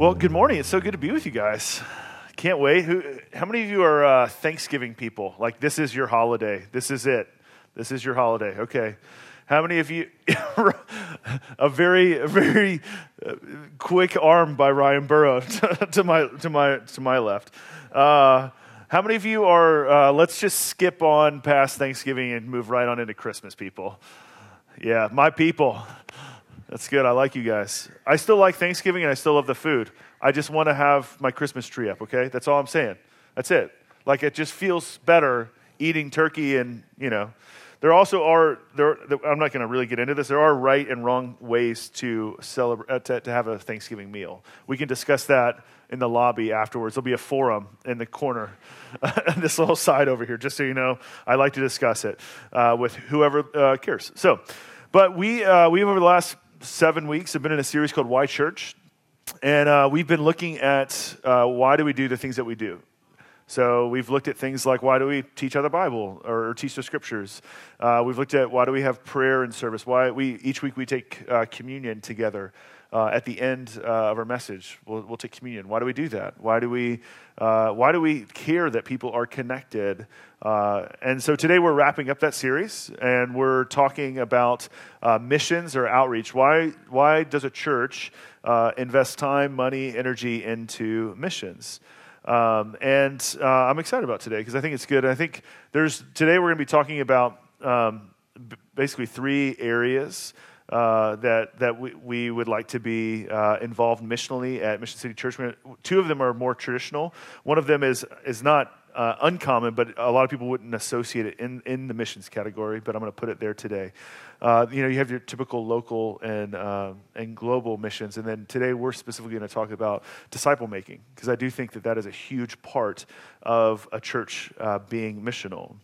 Well, good morning. It's so good to be with you guys. Can't wait. Who, how many of you are uh, Thanksgiving people? Like, this is your holiday. This is it. This is your holiday. Okay. How many of you, a very, a very uh, quick arm by Ryan Burrow to, to, my, to, my, to my left. Uh, how many of you are, uh, let's just skip on past Thanksgiving and move right on into Christmas, people? Yeah, my people. That's good. I like you guys. I still like Thanksgiving and I still love the food. I just want to have my Christmas tree up, okay? That's all I'm saying. That's it. Like it just feels better eating turkey and, you know. There also are there I'm not going to really get into this. There are right and wrong ways to celebrate uh, to, to have a Thanksgiving meal. We can discuss that in the lobby afterwards. There'll be a forum in the corner, this little side over here, just so you know. I like to discuss it uh, with whoever uh, cares. So, but we uh, we have over the last seven weeks have been in a series called Why Church. And uh, we've been looking at uh, why do we do the things that we do. So we've looked at things like why do we teach out the Bible or, teach the scriptures. Uh, we've looked at why do we have prayer and service. Why we each week we take uh, communion together uh, at the end uh, of our message. We'll, we'll, take communion. Why do we do that? Why do we, uh, why do we care that people are connected? Uh, and so today we're wrapping up that series and we're talking about uh, missions or outreach. Why, why does a church uh, invest time, money, energy into missions? Um, and I'm excited about today because I think it's good. I think there's today we're going to be talking about um, basically three areas uh, that, that we, we would like to be uh, involved missionally at Mission City Church. Two of them are more traditional. One of them is, is not uh, uncommon, but a lot of people wouldn't associate it in, in the missions category, but I'm going to put it there today. Uh, you know, you have your typical local and, uh, and global missions, and then today we're specifically going to talk about disciple making, because I do think that that is a huge part of a church uh, being missional.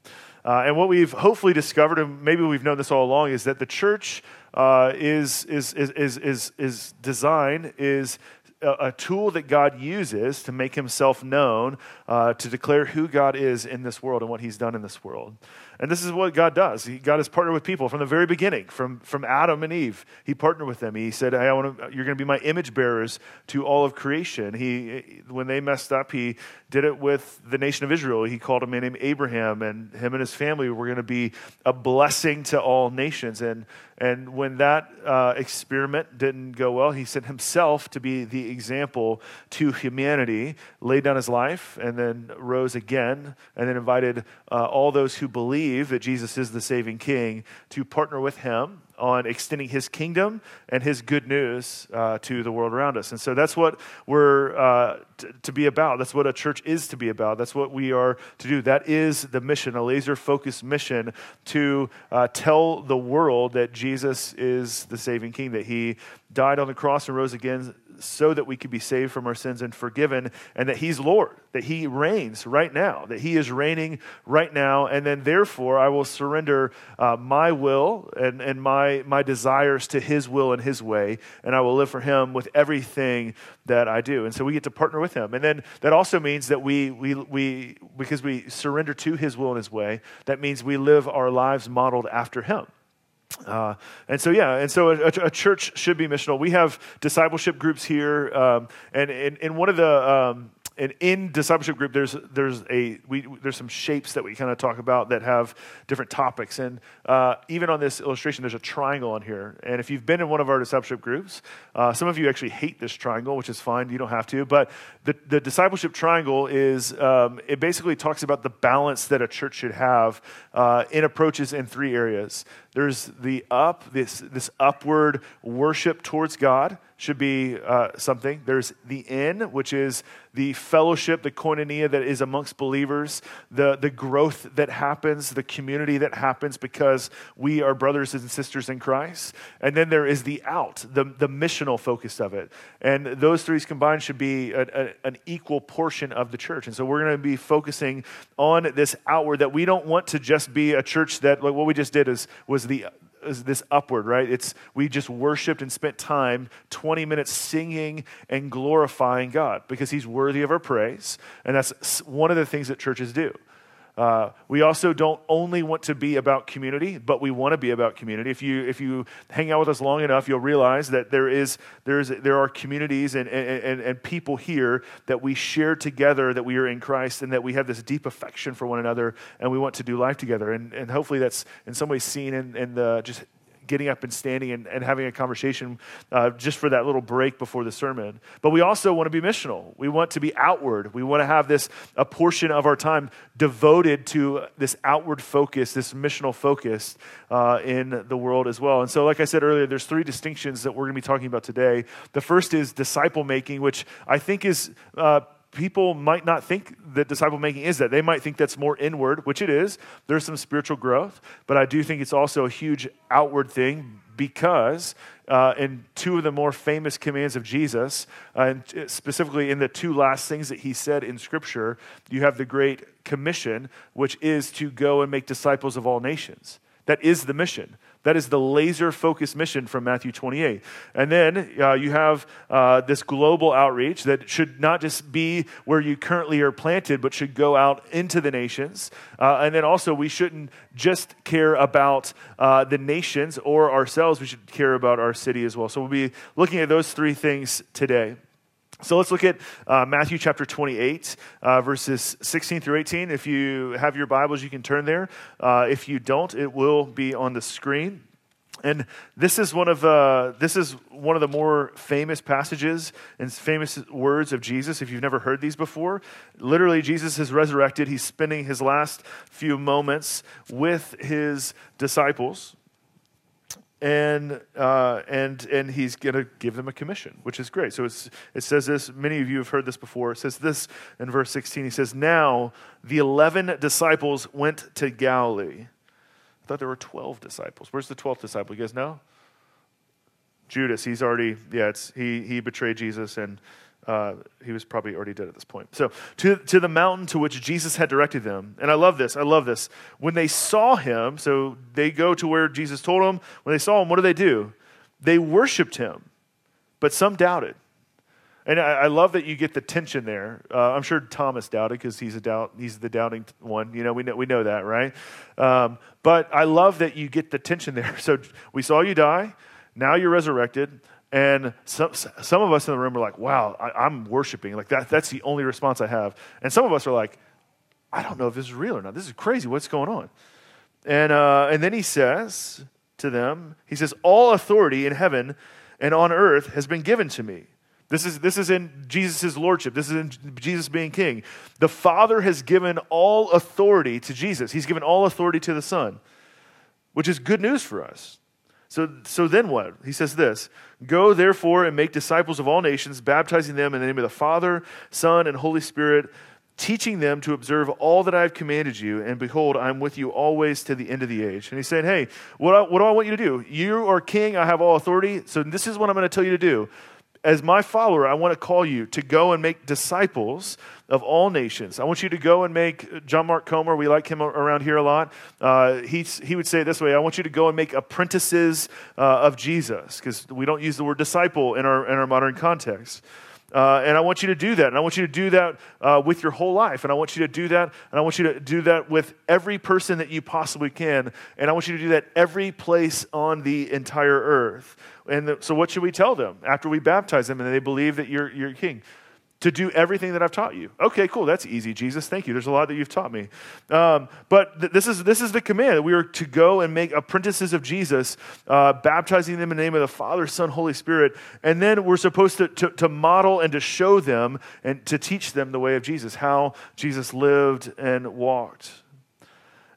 And what we've hopefully discovered, and maybe we've known this all along, is that the church uh, is, is, is, is, is, design is a, tool that God uses to make himself known, uh, to declare who God is in this world and what he's done in this world. And this is what God does. He, God has partnered with people from the very beginning, from, from Adam and Eve. He partnered with them. He said, hey, I want to, You're going to be my image bearers to all of creation. He, when they messed up, he did it with the nation of Israel. He called a man named Abraham, and him and his family were going to be a blessing to all nations. And, and when that uh, experiment didn't go well, he sent himself to be the example to humanity, laid down his life, and then rose again, and then invited uh, all those who believe that Jesus is the saving king to partner with him on extending his kingdom and his good news uh, to the world around us. And so that's what we're uh, t- to be about. That's what a church is to be about. That's what we are to do. That is the mission, a laser focused mission to uh, tell the world that Jesus is the saving king, that he died on the cross and rose again so that we could be saved from our sins and forgiven, and that He's Lord, that He reigns right now, that He is reigning right now, and then therefore I will surrender uh, my will and, and my, my desires to His will and His way, and I will live for Him with everything that I do. And so we get to partner with Him. And then that also means that we, we, we because we surrender to His will and His way, that means we live our lives modeled after Him. Uh, and so, yeah, and so a, a, church should be missional. We have discipleship groups here, um, and in one of the um, and in discipleship group there's there's a we there's some shapes that we kind of talk about that have different topics. And uh, even on this illustration there's a triangle on here. And if you've been in one of our discipleship groups uh, some of you actually hate this triangle which is fine. You don't have to. But the, the discipleship triangle is um, it basically talks about the balance that a church should have uh, in approaches in three areas. There's the up, this, this upward worship towards God should be uh, something. There's the in, which is the fellowship, the koinonia that is amongst believers, the, the growth that happens, the community that happens because we are brothers and sisters in Christ. And then there is the out, the, the missional focus of it. And those three combined should be a, a, an equal portion of the church. And so we're going to be focusing on this outward that we don't want to just be a church that, like what we just did is, was the this upward, right? It's we just worshiped and spent time, 20 minutes singing and glorifying God because He's worthy of our praise. And that's one of the things that churches do. Uh, we also don't only want to be about community, but we want to be about community. If you if you hang out with us long enough, you'll realize that there is there is there are communities and, and, and people here that we share together, that we are in Christ, and that we have this deep affection for one another, and we want to do life together. And and hopefully that's in some ways seen in, in the just getting up and standing and, and having a conversation uh, just for that little break before the sermon. But we also want to be missional. We want to be outward. We want to have this, a portion of our time devoted to this outward focus, this missional focus uh, in the world as well. And so, like I said earlier, there's three distinctions that we're going to be talking about today. The first is disciple making, which I think is. Uh, people might not think that disciple making is that. They might think that's more inward, which it is. There's some spiritual growth, but I do think it's also a huge outward thing because uh, in two of the more famous commands of Jesus, uh, and specifically in the two last things that he said in Scripture, you have the Great Commission, which is to go and make disciples of all nations. That is the mission. That is the laser focused mission from Matthew 28. And then uh, you have uh, this global outreach that should not just be where you currently are planted, but should go out into the nations. Uh, and then also, we shouldn't just care about uh, the nations or ourselves, we should care about our city as well. So we'll be looking at those three things today. So let's look at uh, Matthew chapter 28, uh, verses 16 through 18. If you have your Bibles, you can turn there. Uh, if you don't, it will be on the screen. And this is one of uh, this is one of the more famous passages and famous words of Jesus. If you've never heard these before, literally Jesus is resurrected. He's spending his last few moments with his disciples and uh, and and he's going to give them a commission, which is great. So it says this. Many of you have heard this before. It says this in verse sixteen. He says, "Now the eleven disciples went to Galilee." I thought there were twelve disciples. Where's the twelfth disciple? You guys know? Judas. He's already yeah. It's he he betrayed Jesus and uh, he was probably already dead at this point. So, to, to the mountain to which Jesus had directed them. And I love this. I love this. When they saw him, so they go to where Jesus told them. When they saw him, what do they do? They worshiped him, but some doubted. And I, I love that you get the tension there. Uh, I'm sure Thomas doubted because he's a doubt. He's the doubting one. You know, we know we know that, right? Um, but I love that you get the tension there. So we saw you die. Now you're resurrected. And some, some of us in the room are like, wow, I, am worshiping. Like, that, that's the only response I have. And some of us are like, I don't know if this is real or not. This is crazy. What's going on? And, uh, and then he says to them, he says, All authority in heaven and on earth has been given to me. This is, this is in Jesus' lordship. This is in Jesus being king. The Father has given all authority to Jesus. He's given all authority to the Son, which is good news for us. So, so then what? He says this Go therefore and make disciples of all nations, baptizing them in the name of the Father, Son, and Holy Spirit, teaching them to observe all that I have commanded you. And behold, I'm with you always to the end of the age. And he's saying, Hey, what, what do I want you to do? You are king, I have all authority. So this is what I'm going to tell you to do as my follower, I want to call you to go and make disciples of all nations. I want you to go and make John Mark Comer, we like him around here a lot. Uh, he, he would say this way I want you to go and make apprentices uh, of Jesus, because we don't use the word disciple in our, in our modern context. Uh, and I want you to do that. And I want you to do that uh, with your whole life. And I want you to do that. And I want you to do that with every person that you possibly can. And I want you to do that every place on the entire earth. And the, so, what should we tell them after we baptize them and they believe that you're, you're king? to do everything that I've taught you. Okay, cool. That's easy, Jesus. Thank you. There's a lot that you've taught me. Um, but th- this, is, this is the command. That we are to go and make apprentices of Jesus, uh, baptizing them in the name of the Father, Son, Holy Spirit. And then we're supposed to, to, to model and to show them and to teach them the way of Jesus, how Jesus lived and walked.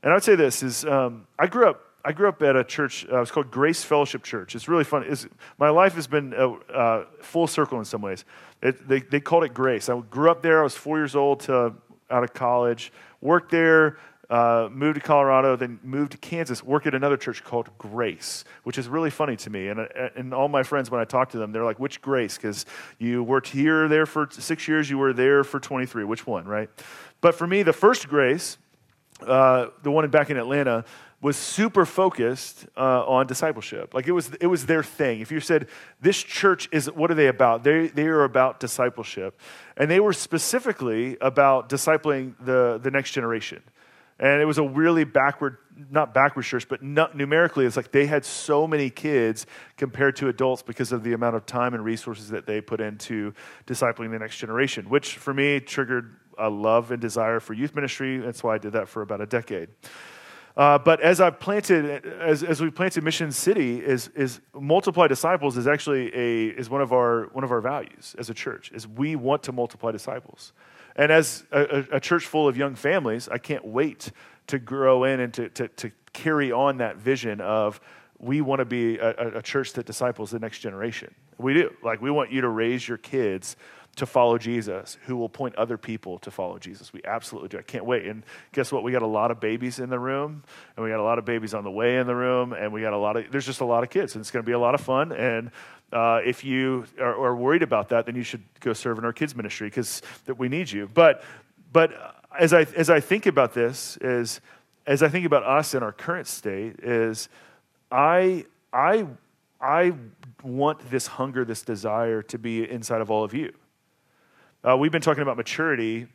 And I would say this is um, I grew up I grew up at a church. Uh, it's called Grace Fellowship Church. It's really fun. It's, my life has been uh, uh, full circle in some ways. It, they, they called it Grace. I grew up there. I was four years old to out of college. Worked there. Uh, moved to Colorado, then moved to Kansas, worked at another church called Grace, which is really funny to me. And, uh, and all my friends, when I talk to them, they're like, which Grace? Because you worked here, there for six years, you were there for 23. Which one, right? But for me, the first Grace, uh, the one back in Atlanta, was super focused uh, on discipleship. Like it was, it was their thing. If you said, this church is, what are they about? They, they are about discipleship. And they were specifically about discipling the, the next generation. And it was a really backward, not backward church, but not, numerically, it's like they had so many kids compared to adults because of the amount of time and resources that they put into discipling the next generation, which for me triggered a love and desire for youth ministry. That's why I did that for about a decade. Uh, but as I've planted, as, as we planted Mission City, is, is multiply disciples is actually a, is one of our, one of our values as a church, is we want to multiply disciples. And as a, a, church full of young families, I can't wait to grow in and to, to, to carry on that vision of we want to be a, a, church that disciples the next generation. We do. Like, we want you to raise your kids to follow Jesus, who will point other people to follow Jesus. We absolutely do. I can't wait. And guess what? We got a lot of babies in the room, and we got a lot of babies on the way in the room, and we got a lot of, there's just a lot of kids, and it's going to be a lot of fun. And uh, if you are, are, worried about that, then you should go serve in our kids ministry because that we need you. But, but as I, as I think about this, is as I think about us in our current state, is I, I, I want this hunger, this desire to be inside of all of you. Uh, we've been talking about maturity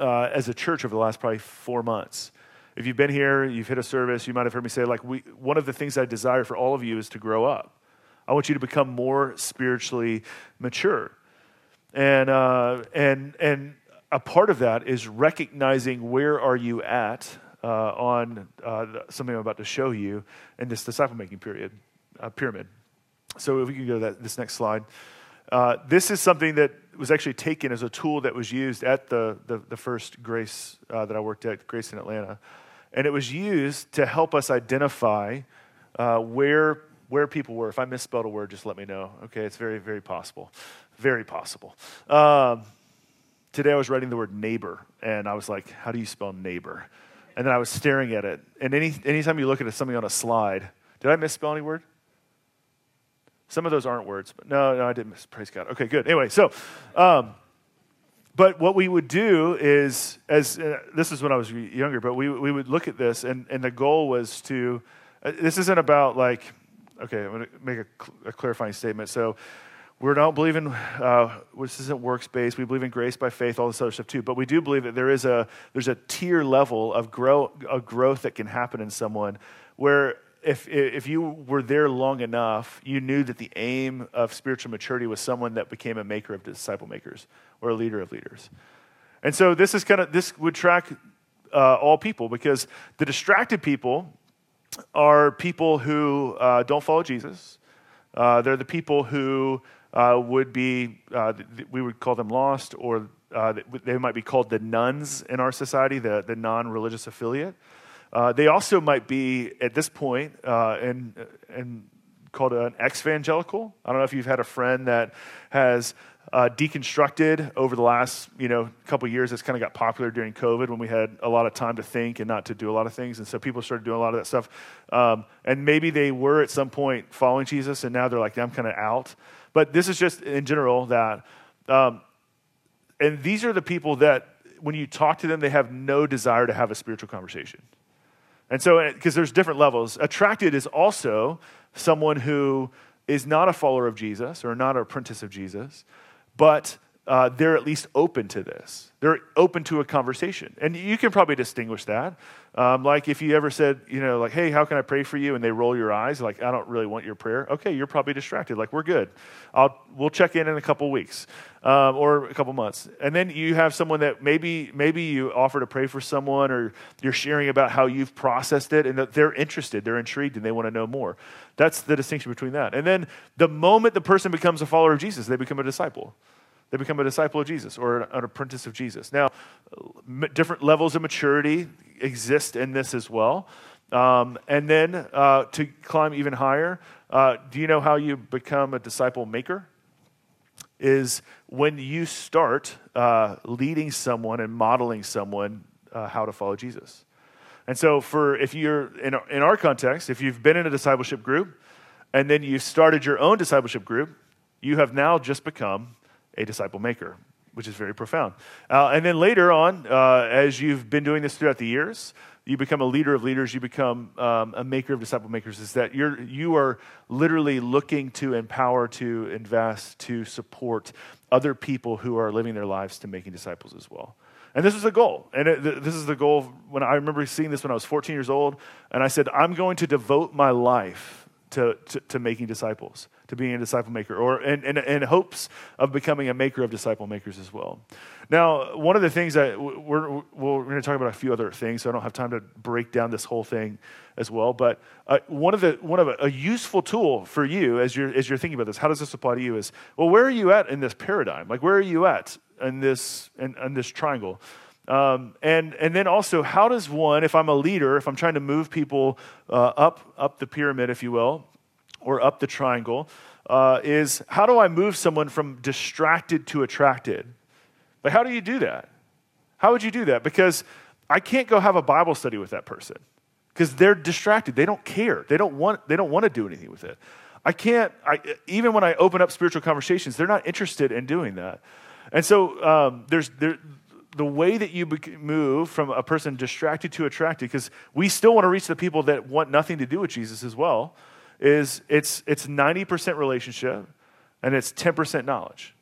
uh, as a church over the last probably four months. If you've been here, you've hit a service, you might have heard me say, like, we, one of the things I desire for all of you is to grow up. I want you to become more spiritually mature. And, uh, and, and a part of that is recognizing where are you at uh, on uh, something I'm about to show you in this disciple making period, uh, pyramid. So if we can go to that, this next slide. Uh, this is something that was actually taken as a tool that was used at the, the, the first Grace uh, that I worked at, Grace in Atlanta. And it was used to help us identify uh, where, where people were. If I misspelled a word, just let me know. Okay, it's very, very possible. Very possible. Um, today I was writing the word neighbor, and I was like, how do you spell neighbor? And then I was staring at it. And any, anytime you look at something on a slide, did I misspell any word? Some of those aren't words, but no, no, I didn't miss. Praise God. Okay, good. Anyway, so, um, but what we would do is, as uh, this is when I was younger, but we, we would look at this, and, and the goal was to, uh, this isn't about like, okay, I'm going to make a, cl- a, clarifying statement. So, we don't believe in uh, this isn't works based. We believe in grace by faith, all this other stuff too. But we do believe that there is a there's a tier level of grow of growth that can happen in someone where if, if you were there long enough, you knew that the aim of spiritual maturity was someone that became a maker of disciple makers or a leader of leaders. And so this is kind of this would track uh, all people because the distracted people are people who uh, don't follow Jesus. Uh, they're the people who uh, would be uh, we would call them lost, or uh, they might be called the nones in our society, the, the non-religious affiliate. Uh, they also might be, at this point, uh, in, in called an ex-evangelical. I don't know if you've had a friend that has uh, deconstructed over the last you know couple years. It's kind of got popular during COVID when we had a lot of time to think and not to do a lot of things, and so people started doing a lot of that stuff. Um, and maybe they were at some point following Jesus, and now they're like, I'm kind of out. But this is just in general that, um, and these are the people that when you talk to them, they have no desire to have a spiritual conversation. And so, because uh, there's different levels, attracted is also someone who is not a follower of Jesus or not an apprentice of Jesus, but uh, they're at least open to this. They're open to a conversation. And you can probably distinguish that. Um, like if you ever said, you know, like, hey, how can I pray for you? And they roll your eyes, like, I don't really want your prayer. Okay, you're probably distracted. Like, we're good. I'll, we'll check in in a couple weeks um, or a couple months. And then you have someone that maybe, maybe you offer to pray for someone or you're sharing about how you've processed it and that they're interested, they're intrigued, and they want to know more. That's the distinction between that. And then the moment the person becomes a follower of Jesus, they become a disciple. They become a disciple of Jesus or an, apprentice of Jesus. Now, different levels of maturity exist in this as well. Um, and then uh, to climb even higher, uh, do you know how you become a disciple maker? Is when you start uh, leading someone and modeling someone uh, how to follow Jesus. And so, for if you're in, in our context, if you've been in a discipleship group and then you started your own discipleship group, you have now just become a disciple maker, which is very profound. Uh, and then later on, uh, as you've been doing this throughout the years, you become a leader of leaders, you become um, a maker of disciple makers, is that you're, you are literally looking to empower, to invest, to support other people who are living their lives to making disciples as well. And this is the goal. And it, this is the goal when I remember seeing this when I was 14 years old. And I said, I'm going to devote my life to, to, to making disciples, to being a disciple maker, or in, in, in, hopes of becoming a maker of disciple makers as well. Now, one of the things that we're, we're, going to talk about a few other things, so I don't have time to break down this whole thing as well. But uh, one of the one of a, a, useful tool for you as you're as you're thinking about this, how does this apply to you? Is well, where are you at in this paradigm? Like, where are you at in this in, in this triangle? Um, and, and then also, how does one, if I'm a leader, if I'm trying to move people uh, up, up the pyramid, if you will, or up the triangle, uh, is how do I move someone from distracted to attracted? But how do you do that? How would you do that? Because I can't go have a Bible study with that person because they're distracted. They don't care. They don't want, they don't want to do anything with it. I can't, I, even when I open up spiritual conversations, they're not interested in doing that. And so um, there's, there, the way that you move from a person distracted to attracted, because we still want to reach the people that want nothing to do with Jesus as well, is it's, it's 90% relationship and it's 10% knowledge.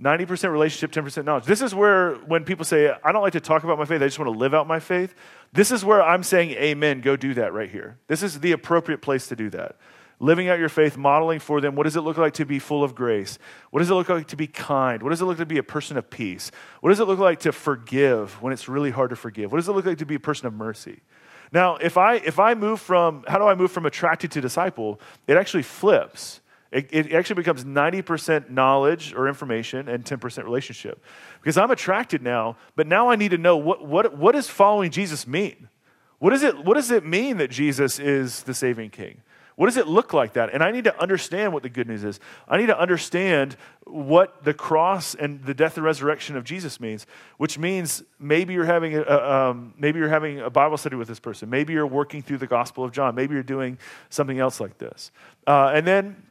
90% relationship, 10% knowledge. This is where, when people say, I don't like to talk about my faith, I just want to live out my faith, this is where I'm saying, Amen, go do that right here. This is the appropriate place to do that living out your faith, modeling for them what does it look like to be full of grace? What does it look like to be kind? What does it look like to be a person of peace? What does it look like to forgive when it's really hard to forgive? What does it look like to be a person of mercy? Now, if I if I move from how do I move from attracted to disciple? It actually flips. It, it actually becomes 90% knowledge or information and 10% relationship. Because I'm attracted now, but now I need to know what, what, what does following Jesus mean? What, is it, what does it mean that Jesus is the saving king? What does it look like that? And I need to understand what the good news is. I need to understand what the cross and the death and resurrection of Jesus means, which means maybe you're having a, um, maybe you're having a Bible study with this person. Maybe you're working through the Gospel of John. Maybe you're doing something else like this. Uh, and then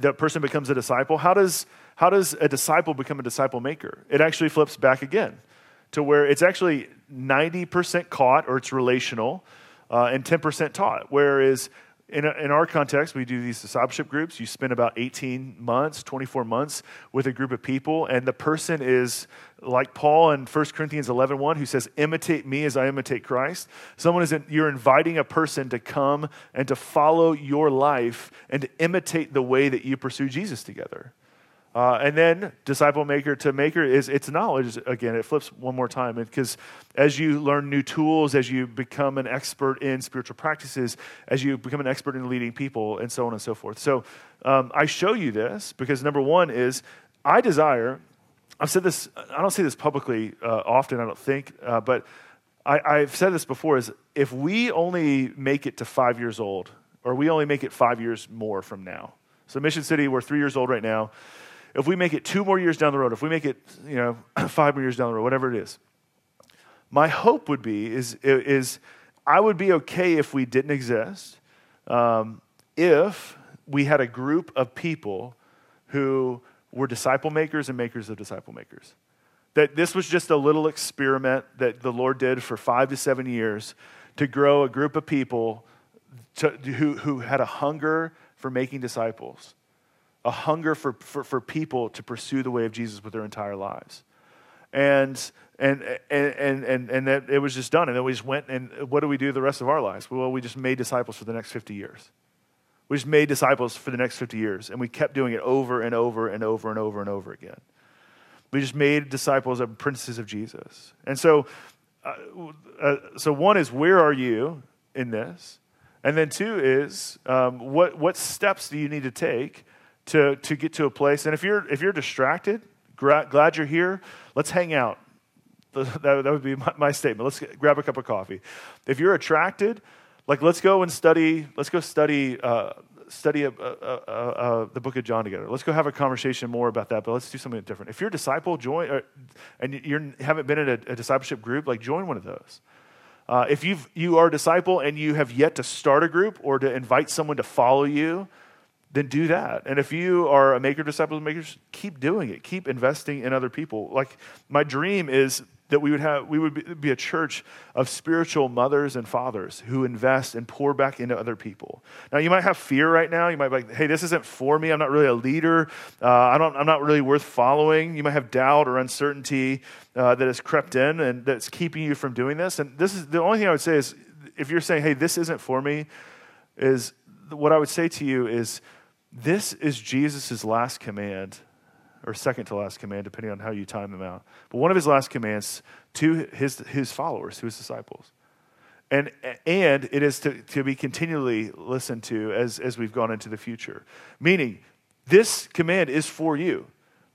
the person becomes a disciple. How does how does a disciple become a disciple maker? It actually flips back again to where it's actually 90% caught or it's relational uh, and 10% taught. Whereas in, in our context, we do these discipleship groups. You spend about 18 months, 24 months with a group of people, and the person is like Paul in 1 Corinthians 11 1, who says, Imitate me as I imitate Christ. Someone is, in, you're inviting a person to come and to follow your life and to imitate the way that you pursue Jesus together. Uh, and then disciple maker to maker is it's knowledge again. It flips one more time because as you learn new tools, as you become an expert in spiritual practices, as you become an expert in leading people, and so on and so forth. So um, I show you this because number one is I desire. I've said this. I don't say this publicly uh, often. I don't think, uh, but I, I've said this before. Is if we only make it to five years old, or we only make it five years more from now. So Mission City, we're three years old right now if we make it two more years down the road, if we make it, you know, five more years down the road, whatever it is, my hope would be is, is I would be okay if we didn't exist, um, if we had a group of people who were disciple makers and makers of disciple makers. That this was just a little experiment that the Lord did for five to seven years to grow a group of people to, who, who had a hunger for making disciples a hunger for, for, for people to pursue the way of Jesus with their entire lives. And, and, and, and, and that it was just done. And then we just went, and what do we do the rest of our lives? Well, we just made disciples for the next 50 years. We just made disciples for the next 50 years. And we kept doing it over and over and over and over and over again. We just made disciples of apprentices of Jesus. And so, uh, uh, so one is, where are you in this? And then two is, um, what, what steps do you need to take to, to get to a place. And if you're, if you're distracted, gra- glad you're here, let's hang out. That, that would be my, my statement. Let's get, grab a cup of coffee. If you're attracted, Like, let's go and study, let's go study, uh, study a, a, a, the book of John together. Let's go have a conversation more about that, but let's do something different. If you're a disciple, join, or, and you haven't been in a, discipleship group, like join one of those. Uh, if you've, you are a disciple and you have yet to start a group or to invite someone to follow you, then do that. And if you are a maker, disciple makers, keep doing it. Keep investing in other people. Like my dream is that we would have we would be a church of spiritual mothers and fathers who invest and pour back into other people now you might have fear right now you might be like hey this isn't for me i'm not really a leader uh, I don't, i'm not really worth following you might have doubt or uncertainty uh, that has crept in and that's keeping you from doing this and this is the only thing i would say is if you're saying hey this isn't for me is what i would say to you is this is jesus' last command or second to last command, depending on how you time them out. But one of his last commands to his, his followers, to his disciples. And, and it is to, to be continually listened to as, as we've gone into the future. Meaning, this command is for you.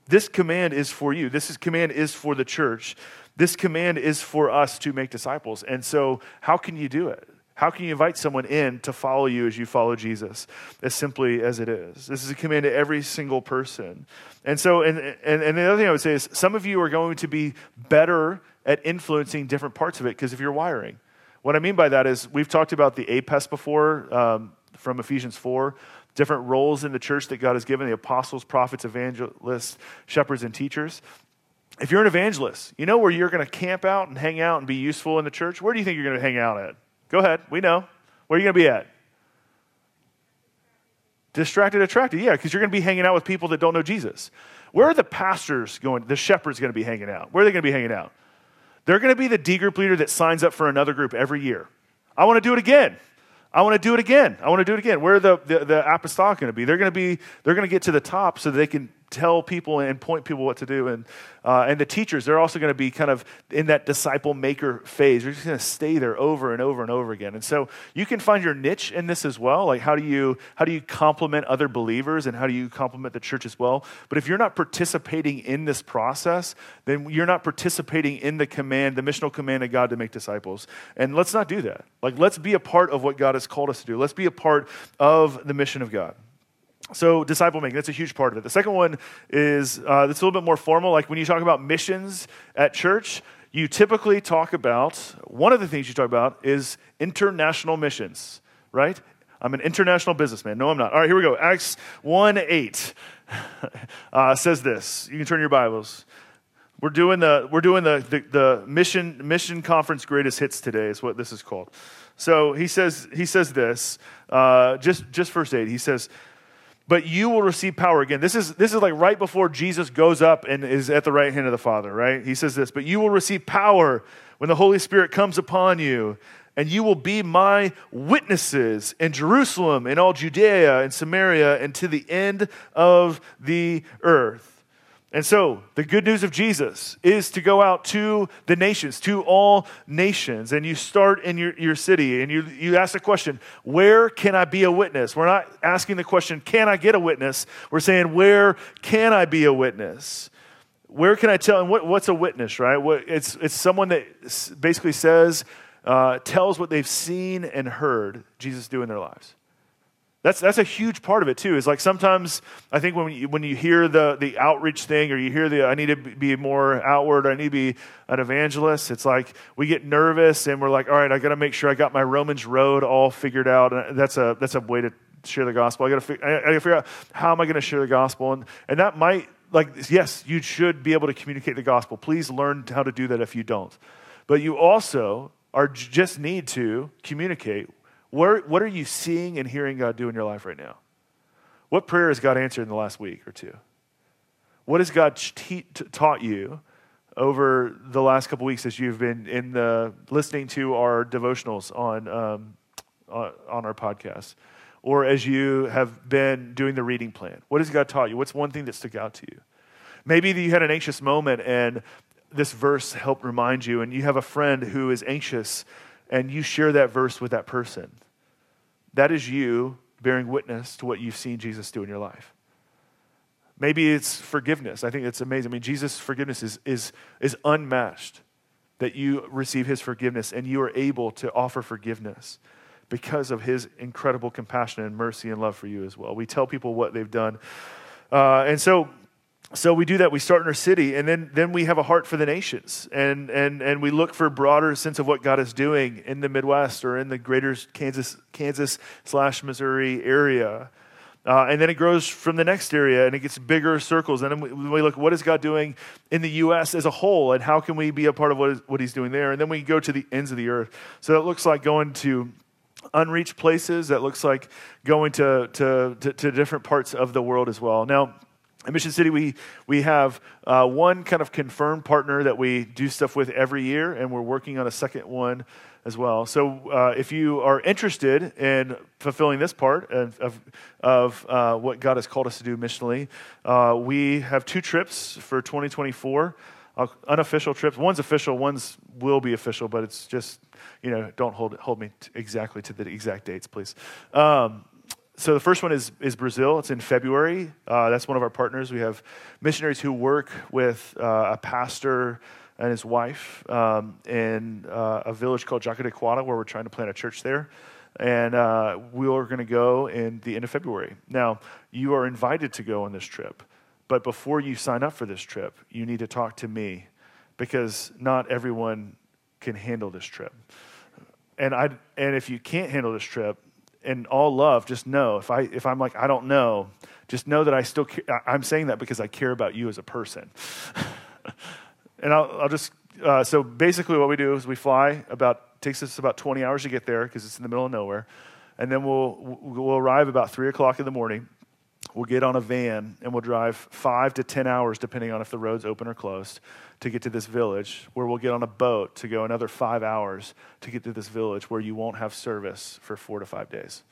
This command is for you. This is, command is for the church. This command is for us to make disciples. And so, how can you do it? How can you invite someone in to follow you as you follow Jesus? As simply as it is. This is a command to every single person. And so, and, and, and the other thing I would say is some of you are going to be better at influencing different parts of it because of your wiring. What I mean by that is we've talked about the APEST before um, from Ephesians 4, different roles in the church that God has given the apostles, prophets, evangelists, shepherds, and teachers. If you're an evangelist, you know where you're going to camp out and hang out and be useful in the church? Where do you think you're going to hang out at? Go ahead. We know. Where are you going to be at? Distracted, attracted. Yeah, because you're going to be hanging out with people that don't know Jesus. Where are the pastors going? The shepherds going to be hanging out. Where are they going to be hanging out? They're going to be the D group leader that signs up for another group every year. I want to do it again. I want to do it again. I want to do it again. Where are the, the, the apostolic going to be? They're going to be, they're going to get to the top so they can tell people and point people what to do. And, uh, and the teachers, they're also going to be kind of in that disciple maker phase. They're just going to stay there over and over and over again. And so you can find your niche in this as well. Like how do you, how do you complement other believers and how do you complement the church as well? But if you're not participating in this process, then you're not participating in the command, the missional command of God to make disciples. And let's not do that. Like let's be a part of what God has called us to do. Let's be a part of the mission of God. So, disciple making, that's a huge part of it. The second one is uh, that's a little bit more formal. Like when you talk about missions at church, you typically talk about, one of the things you talk about is international missions, right? I'm an international businessman. No, I'm not. All right, here we go. Acts 1 8 uh, says this. You can turn your Bibles. We're doing the, we're doing the, the, the mission, mission conference greatest hits today, is what this is called. So he says, he says this, uh, just, just verse 8. He says, but you will receive power again. This is, this is like right before Jesus goes up and is at the right hand of the Father, right? He says this, but you will receive power when the Holy Spirit comes upon you, and you will be my witnesses in Jerusalem, in all Judea and Samaria, and to the end of the earth. And so, the good news of Jesus is to go out to the nations, to all nations. And you start in your, your city and you, you ask the question, Where can I be a witness? We're not asking the question, Can I get a witness? We're saying, Where can I be a witness? Where can I tell? And what, what's a witness, right? What, it's, it's someone that basically says, uh, tells what they've seen and heard Jesus do in their lives. That's, that's a huge part of it too. Is like sometimes I think when you, when you hear the, the outreach thing or you hear the I need to be more outward, I need to be an evangelist. It's like we get nervous and we're like, all right, I got to make sure I got my Romans road all figured out. And that's a that's a way to share the gospel. I got to I, figure out how am I going to share the gospel, and and that might like yes, you should be able to communicate the gospel. Please learn how to do that if you don't, but you also are just need to communicate what, what are you seeing and hearing God do in your life right now? What prayer has God answered in the last week or two? What has God te- taught you over the last couple weeks as you've been in the listening to our devotionals on um, on our podcast, or as you have been doing the reading plan? What has God taught you? What's one thing that stuck out to you? Maybe you had an anxious moment and this verse helped remind you, and you have a friend who is anxious and you share that verse with that person. That is you bearing witness to what you've seen Jesus do in your life. Maybe it's forgiveness. I think it's amazing. I mean, Jesus' forgiveness is, is, is unmatched, that you receive his forgiveness and you are able to offer forgiveness. because of his incredible compassion and mercy and love for you as well. We tell people what they've done. Uh, and so, so we do that. We start in our city, and then, then we have a heart for the nations. And, and, and we look for a broader sense of what God is doing in the Midwest or in the greater Kansas, Kansas slash Missouri area. Uh, and then it grows from the next area and it gets bigger circles. And then we, we, look, what is God doing in the U.S. as a whole? And how can we be a part of what, is, what He's doing there? And then we go to the ends of the earth. So it looks like going to unreached places. That looks like going to, to, to, to different parts of the world as well. Now, at Mission City, we, we have uh, one kind of confirmed partner that we do stuff with every year, and we're working on a second one as well. So uh, if you are interested in fulfilling this part of, of, of uh, what God has called us to do missionally, uh, we have two trips for 2024, uh, unofficial trips. One's official, one's will be official, but it's just, you know, don't hold, hold me t- exactly to the exact dates, please. Um, so the first one is, is Brazil. It's in February. Uh, that's one of our partners. We have missionaries who work with uh, a pastor and his wife um, in uh, a village called Jacaraquara, where we're trying to plant a church there. And uh, we are going to go in the end of February. Now, you are invited to go on this trip, but before you sign up for this trip, you need to talk to me because not everyone can handle this trip. And, I, and if you can't handle this trip, in all love, just know if I if I'm like I don't know, just know that I still care. I'm saying that because I care about you as a person. and I'll, I'll just, uh, so basically what we do is we fly about, takes us about 20 hours to get there because it's in the middle of nowhere. And then we'll, we'll arrive about 3 o'clock in the morning. We'll get on a van and we'll drive five to 10 hours, depending on if the road's open or closed, to get to this village, where we'll get on a boat to go another five hours to get to this village where you won't have service for four to five days.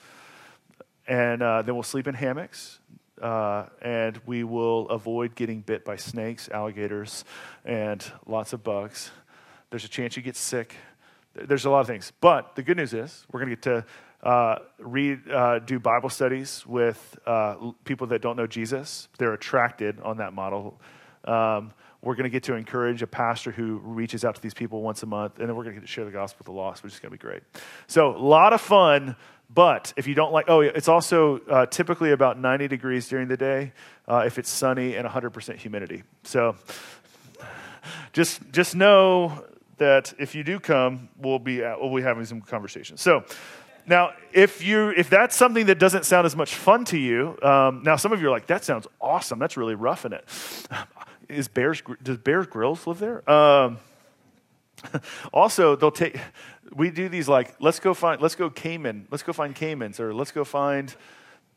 And uh, then we'll sleep in hammocks uh, and we will avoid getting bit by snakes, alligators, and lots of bugs. There's a chance you get sick. There's a lot of things. But the good news is we're going to get to uh, read, uh, do Bible studies with uh, people that don't know Jesus. They're attracted on that model. Um, we're going to get to encourage a pastor who reaches out to these people once a month, and then we're going to get to share the gospel with the lost, which is going to be great. So, a lot of fun but if you don't like, oh, it's also uh, typically about 90 degrees during the day uh, if it's sunny and 100% humidity. So just, just know that if you do come, we'll be, at, we'll be having some conversations. So now, if, you, if that's something that doesn't sound as much fun to you, um, now some of you are like, that sounds awesome. That's really roughing it. Is Bears, does Bears Grylls live there? Um, also, they'll take we do these like let's go find let's go caiman let's go find caimans or let's go find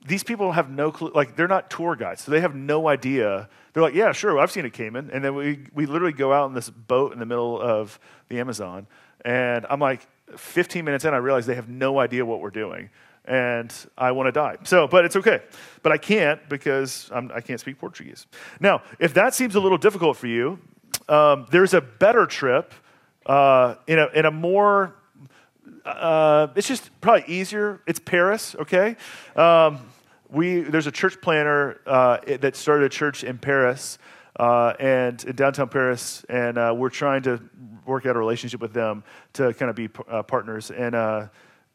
these people have no clue like they're not tour guides so they have no idea they're like yeah sure i've seen a caiman, and then we, we literally go out in this boat in the middle of the amazon and i'm like 15 minutes in i realize they have no idea what we're doing and i want to die so but it's okay but i can't because I'm, i can not speak portuguese now if that seems a little difficult for you um, there's a better trip uh, in, a, in a more uh, it's just probably easier. It's Paris, okay? Um, we, there's a church planner uh, that started a church in Paris uh, and in downtown Paris, and uh, we're trying to work out a relationship with them to kind of be uh, partners. And uh,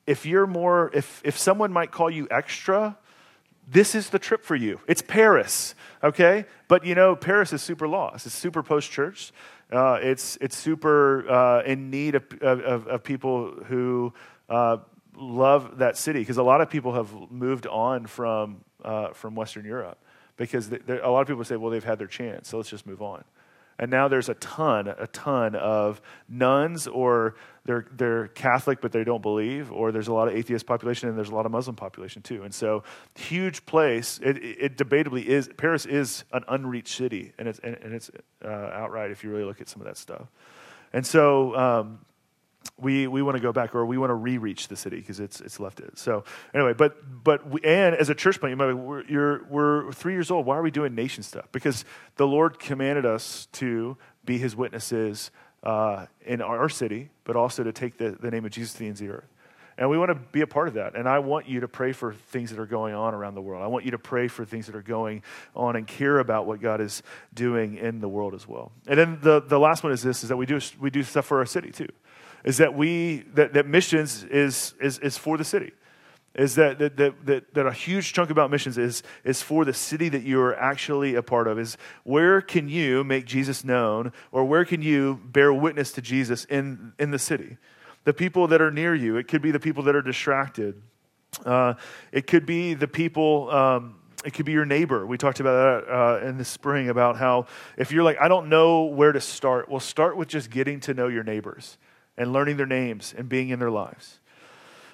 if you're more, if, if someone might call you extra, this is the trip for you. It's Paris, okay? But you know, Paris is super lost. It's super post church. Uh, it's, it's super uh, in need of, of, of people who uh, love that city because a lot of people have moved on from, uh, from Western Europe because they, a lot of people say, well, they've had their chance, so let's just move on. And now there's a ton, a ton of nones, or they're, they're Catholic but they don't believe, or there's a lot of atheist population and there's a lot of Muslim population too. And so, huge place. It, it debatably is, Paris is an unreached city, and it's, and, it's uh, outright if you really look at some of that stuff. And so, um, we, we want to go back or we want to re-reach the city because it's, it's left it. So anyway, but, but we, and as a church plant, you might be, we're, you're, we're three years old. Why are we doing nation stuff? Because the Lord commanded us to be his witnesses uh, in our city, but also to take the, the name of Jesus to the ends of the earth. And we want to be a part of that. And I want you to pray for things that are going on around the world. I want you to pray for things that are going on and care about what God is doing in the world as well. And then the, the last one is this, is that we do, we do stuff for our city too is that we that, that missions is, is is for the city. Is that, that, that, that, a huge chunk about missions is, is for the city that you are actually a part of. Is where can you make jesus known or where can you bear witness to jesus in, in the city? The people that are near you. It could be the people that are distracted. Uh, it could be the people um, it could be your neighbor. We talked about that uh, in the spring about how if you're like, I don't know where to start, well, start with just getting to know your neighbors and learning their names and being in their lives.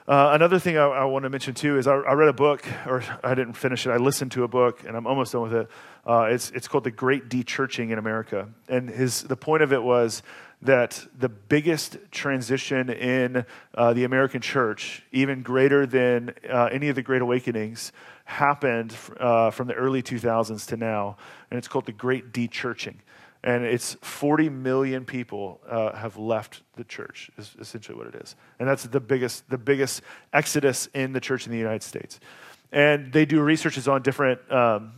Uh, another thing I, I, want to mention too is I, I, read a book, or I didn't finish it. I listened to a book, and I'm almost done with it. Uh, it's, it's called The Great Dechurching in America. And his, the point of it was that the biggest transition in uh, the American church, even greater than uh, any of the Great Awakenings, happened uh, from the early 2000s to now. And it's called The Great Dechurching and it's 40 million people uh, have left the church is essentially what it is. And that's the biggest the biggest exodus in the church in the united states. And they do researches on different um,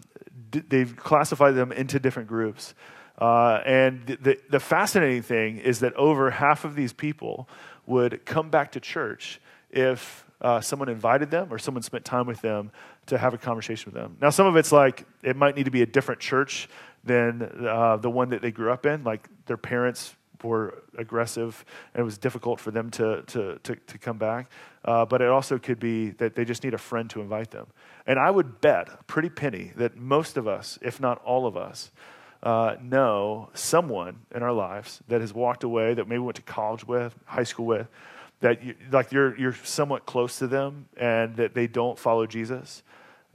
d- they've classified them into different groups. Uh, and the, the fascinating thing is that over half of these people would come back to church if uh, someone invited them or someone spent time with them to have a conversation with them. Now, some of it's like it might need to be a different church than uh, the one that they grew up in. Like their parents were aggressive and it was difficult for them to, to, to, to come back. Uh, but it also could be that they just need a friend to invite them. And I would bet a pretty penny that most of us, if not all of us, uh, know someone in our lives that has walked away, that maybe went to college with, high school with, that you, like you're, you're somewhat close to them and that they don't follow Jesus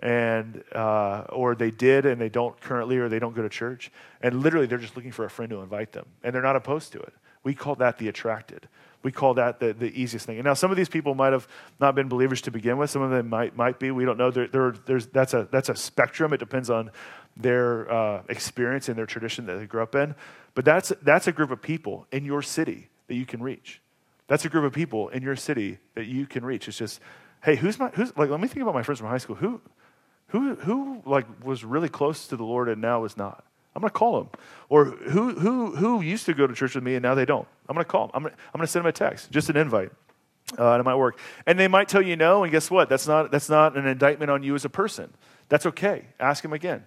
and uh, or they did and they don't currently or they don't go to church and literally they're just looking for a friend to invite them and they're not opposed to it. We call that the attracted. We call that the, the easiest thing. And now some of these people might have not been believers to begin with. Some of them might, might be. We don't know. There, there, there's, that's, a, that's a spectrum. It depends on their uh, experience and their tradition that they grew up in. But that's, that's a group of people in your city that you can reach. That's a group of people in your city that you can reach. It's just hey who's my who's like let me think about my friends from high school. Who who, who like was really close to the Lord and now is not? I'm going to call them. Or who, who, who used to go to church with me and now they don't? I'm going to call them. I'm going to, I'm going to send them a text, just an invite. Uh, and it might work. And they might tell you no, and guess what? That's not, that's not an indictment on you as a person. That's okay. Ask them again.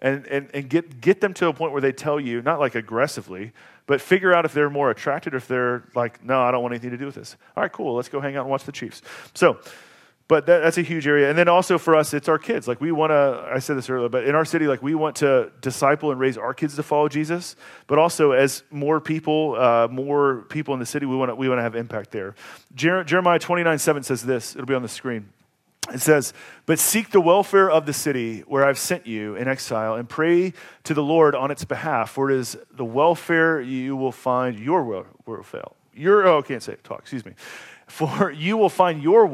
And, and, and get, get them to a point where they tell you, not like aggressively, but figure out if they're more attracted or if they're like, no, I don't want anything to do with this. All right, cool. Let's go hang out and watch the Chiefs. So, but that, that's a huge area. And then also for us it's our kids. Like we want to i said this earlier but in our city like we want to disciple and raise our kids to follow jesus. But also as more people uh, more people in the city we want to we want to have impact there. Jer- jeremiah 29 7 says this. It'll be on the screen. It says, But seek the welfare of the city where I've sent you in exile, and pray to the Lord on its behalf, for it is the welfare you will find your welfare. Your, oh, I can't say it, talk, excuse me. For you will find your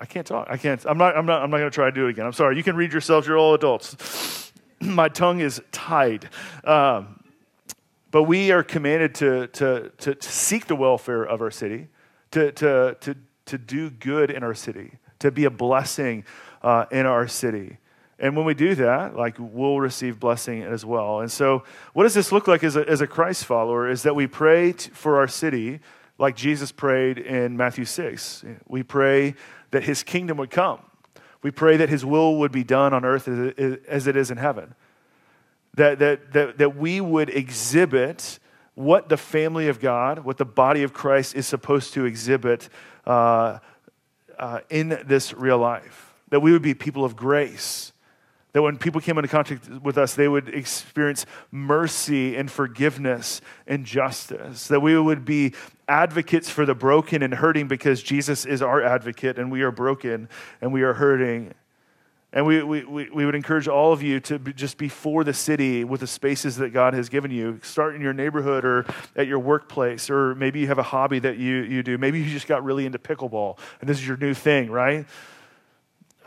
I can't talk. I can't. I'm not. I'm not. I'm not going to try to do it again. I'm sorry. You can read yourselves. You're all adults. My tongue is tied. Um, but we are commanded to, to, to, to, seek the welfare of our city, to, to, to, to do good in our city, to be a blessing uh, in our city. And when we do that, like we'll receive blessing as well. And so, what does this look like as a, as a Christ follower? Is that we pray t- for our city like Jesus prayed in Matthew 6. We pray that his kingdom would come. We pray that his will would be done on earth as it is in heaven. That, that, that, that we would exhibit what the family of God, what the body of Christ is supposed to exhibit uh, uh, in this real life. That we would be people of grace that when people came into contact with us, they would experience mercy and forgiveness and justice. That we would be advocates for the broken and hurting because Jesus is our advocate and we are broken and we are hurting. And we, we, we would encourage all of you to be, just be for the city with the spaces that God has given you. Start in your neighborhood or at your workplace, or maybe you have a hobby that you, you do. Maybe you just got really into pickleball and this is your new thing, right?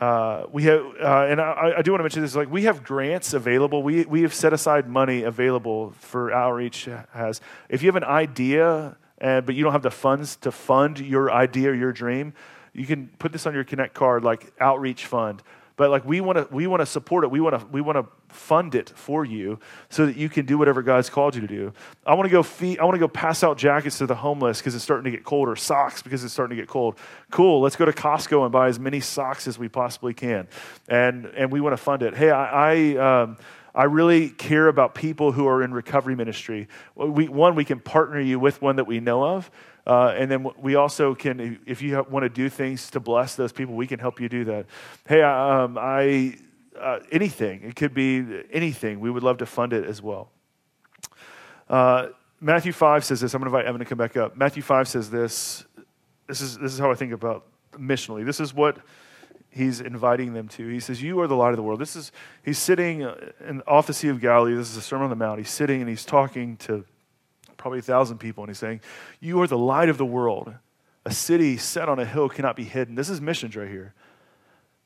Uh, we have, uh, and I, I, do want to mention this, like we have grants available. We, we have set aside money available for outreach has. If you have an idea, and, but you don't have the funds to fund your idea or your dream, you can put this on your Connect card, like outreach fund. But like we want to, we want to support it. We want to, we want to fund it for you so that you can do whatever God's called you to do. I want to go feed, I want to go pass out jackets to the homeless because it's starting to get cold, or socks because it's starting to get cold. Cool, let's go to Costco and buy as many socks as we possibly can, and and we want to fund it. Hey, I. I um, I really care about people who are in recovery ministry. We, one, we can partner you with one that we know of. Uh, and then we also can, if you want to do things to bless those people, we can help you do that. Hey, um, I uh, anything. It could be anything. We would love to fund it as well. Uh, Matthew 5 says this. I'm going to invite Evan to come back up. Matthew 5 says this. This is, this is how I think about missionally. This is what he's inviting them to. He says, You are the light of the world. This is, he's sitting in, off the Sea of Galilee. This is a Sermon on the Mount. He's sitting and he's talking to probably a thousand people, and he's saying, You are the light of the world. A city set on a hill cannot be hidden. This is missions right here.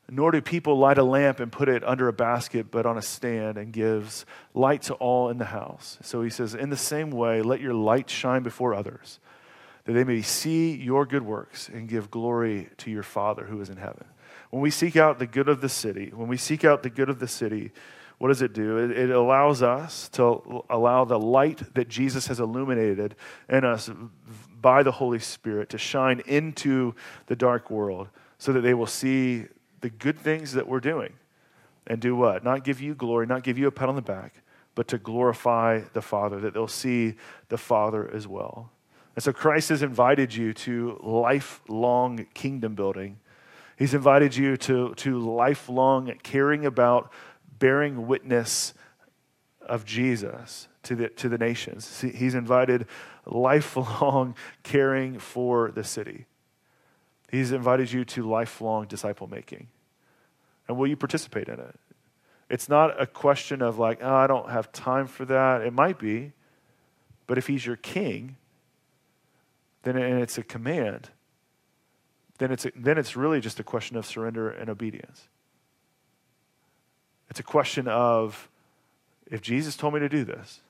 Nor do people light a lamp and put it under a basket, but on a stand, and gives light to all in the house. So he says, In the same way, let your light shine before others, that they may see your good works and give glory to your Father who is in heaven. When we seek out the good of the city, when we seek out the good of the city, what does it do? It, it allows us to allow the light that Jesus has illuminated in us by the Holy Spirit to shine into the dark world so that they will see the good things that we're doing and do what? Not give you glory, not give you a pat on the back, but to glorify the Father, that they'll see the Father as well. And so Christ has invited you to lifelong kingdom building. He's invited you to, to lifelong caring about bearing witness of Jesus to the, to the nations. He's invited lifelong caring for the city. He's invited you to lifelong disciple making. And will you participate in it? It's not a question of like, oh, I don't have time for that. It might be, but if he's your king, then and it's a command, then it's, a, then it's really just a question of surrender and obedience. It's a question of if Jesus told me to do this,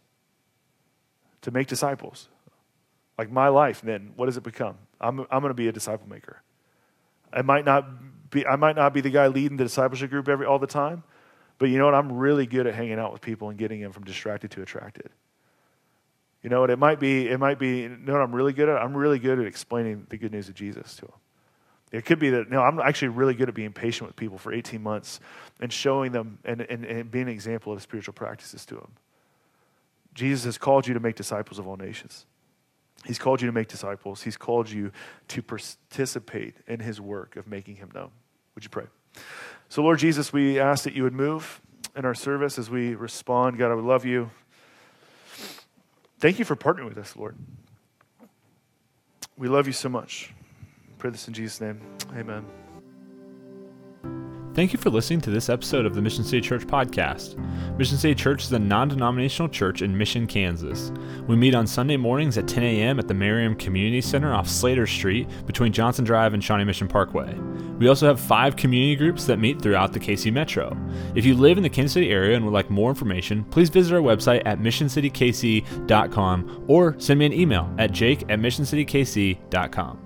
to make disciples, like my life, then what does it become? I'm, I'm going to be a disciple maker. I might not be, I might not be the guy leading the discipleship group every, all the time, but you know what? I'm really good at hanging out with people and getting them from distracted to attracted. You know what? It might be, it might be, you know what I'm really good at? I'm really good at explaining the good news of Jesus to them. It could be that, no, I'm actually really good at being patient with people for 18 months and showing them and, and, and being an example of spiritual practices to them. Jesus has called you to make disciples of all nations. He's called you to make disciples. He's called you to participate in his work of making him known. Would you pray? So, Lord Jesus, we ask that you would move in our service as we respond. God, I would love you. Thank you for partnering with us, Lord. We love you so much. pray this in Jesus' name. Amen. Thank you for listening to this episode of the Mission City Church podcast. Mission City Church is a non denominational church in Mission, Kansas. We meet on Sunday mornings at 10 a.m. at the Merriam Community Center off Slater Street between Johnson Drive and Shawnee Mission Parkway. We also have five community groups that meet throughout the KC Metro. If you live in the Kansas City area and would like more information, please visit our website at missioncitykc.com or send me an email at jake at missioncitykc.com.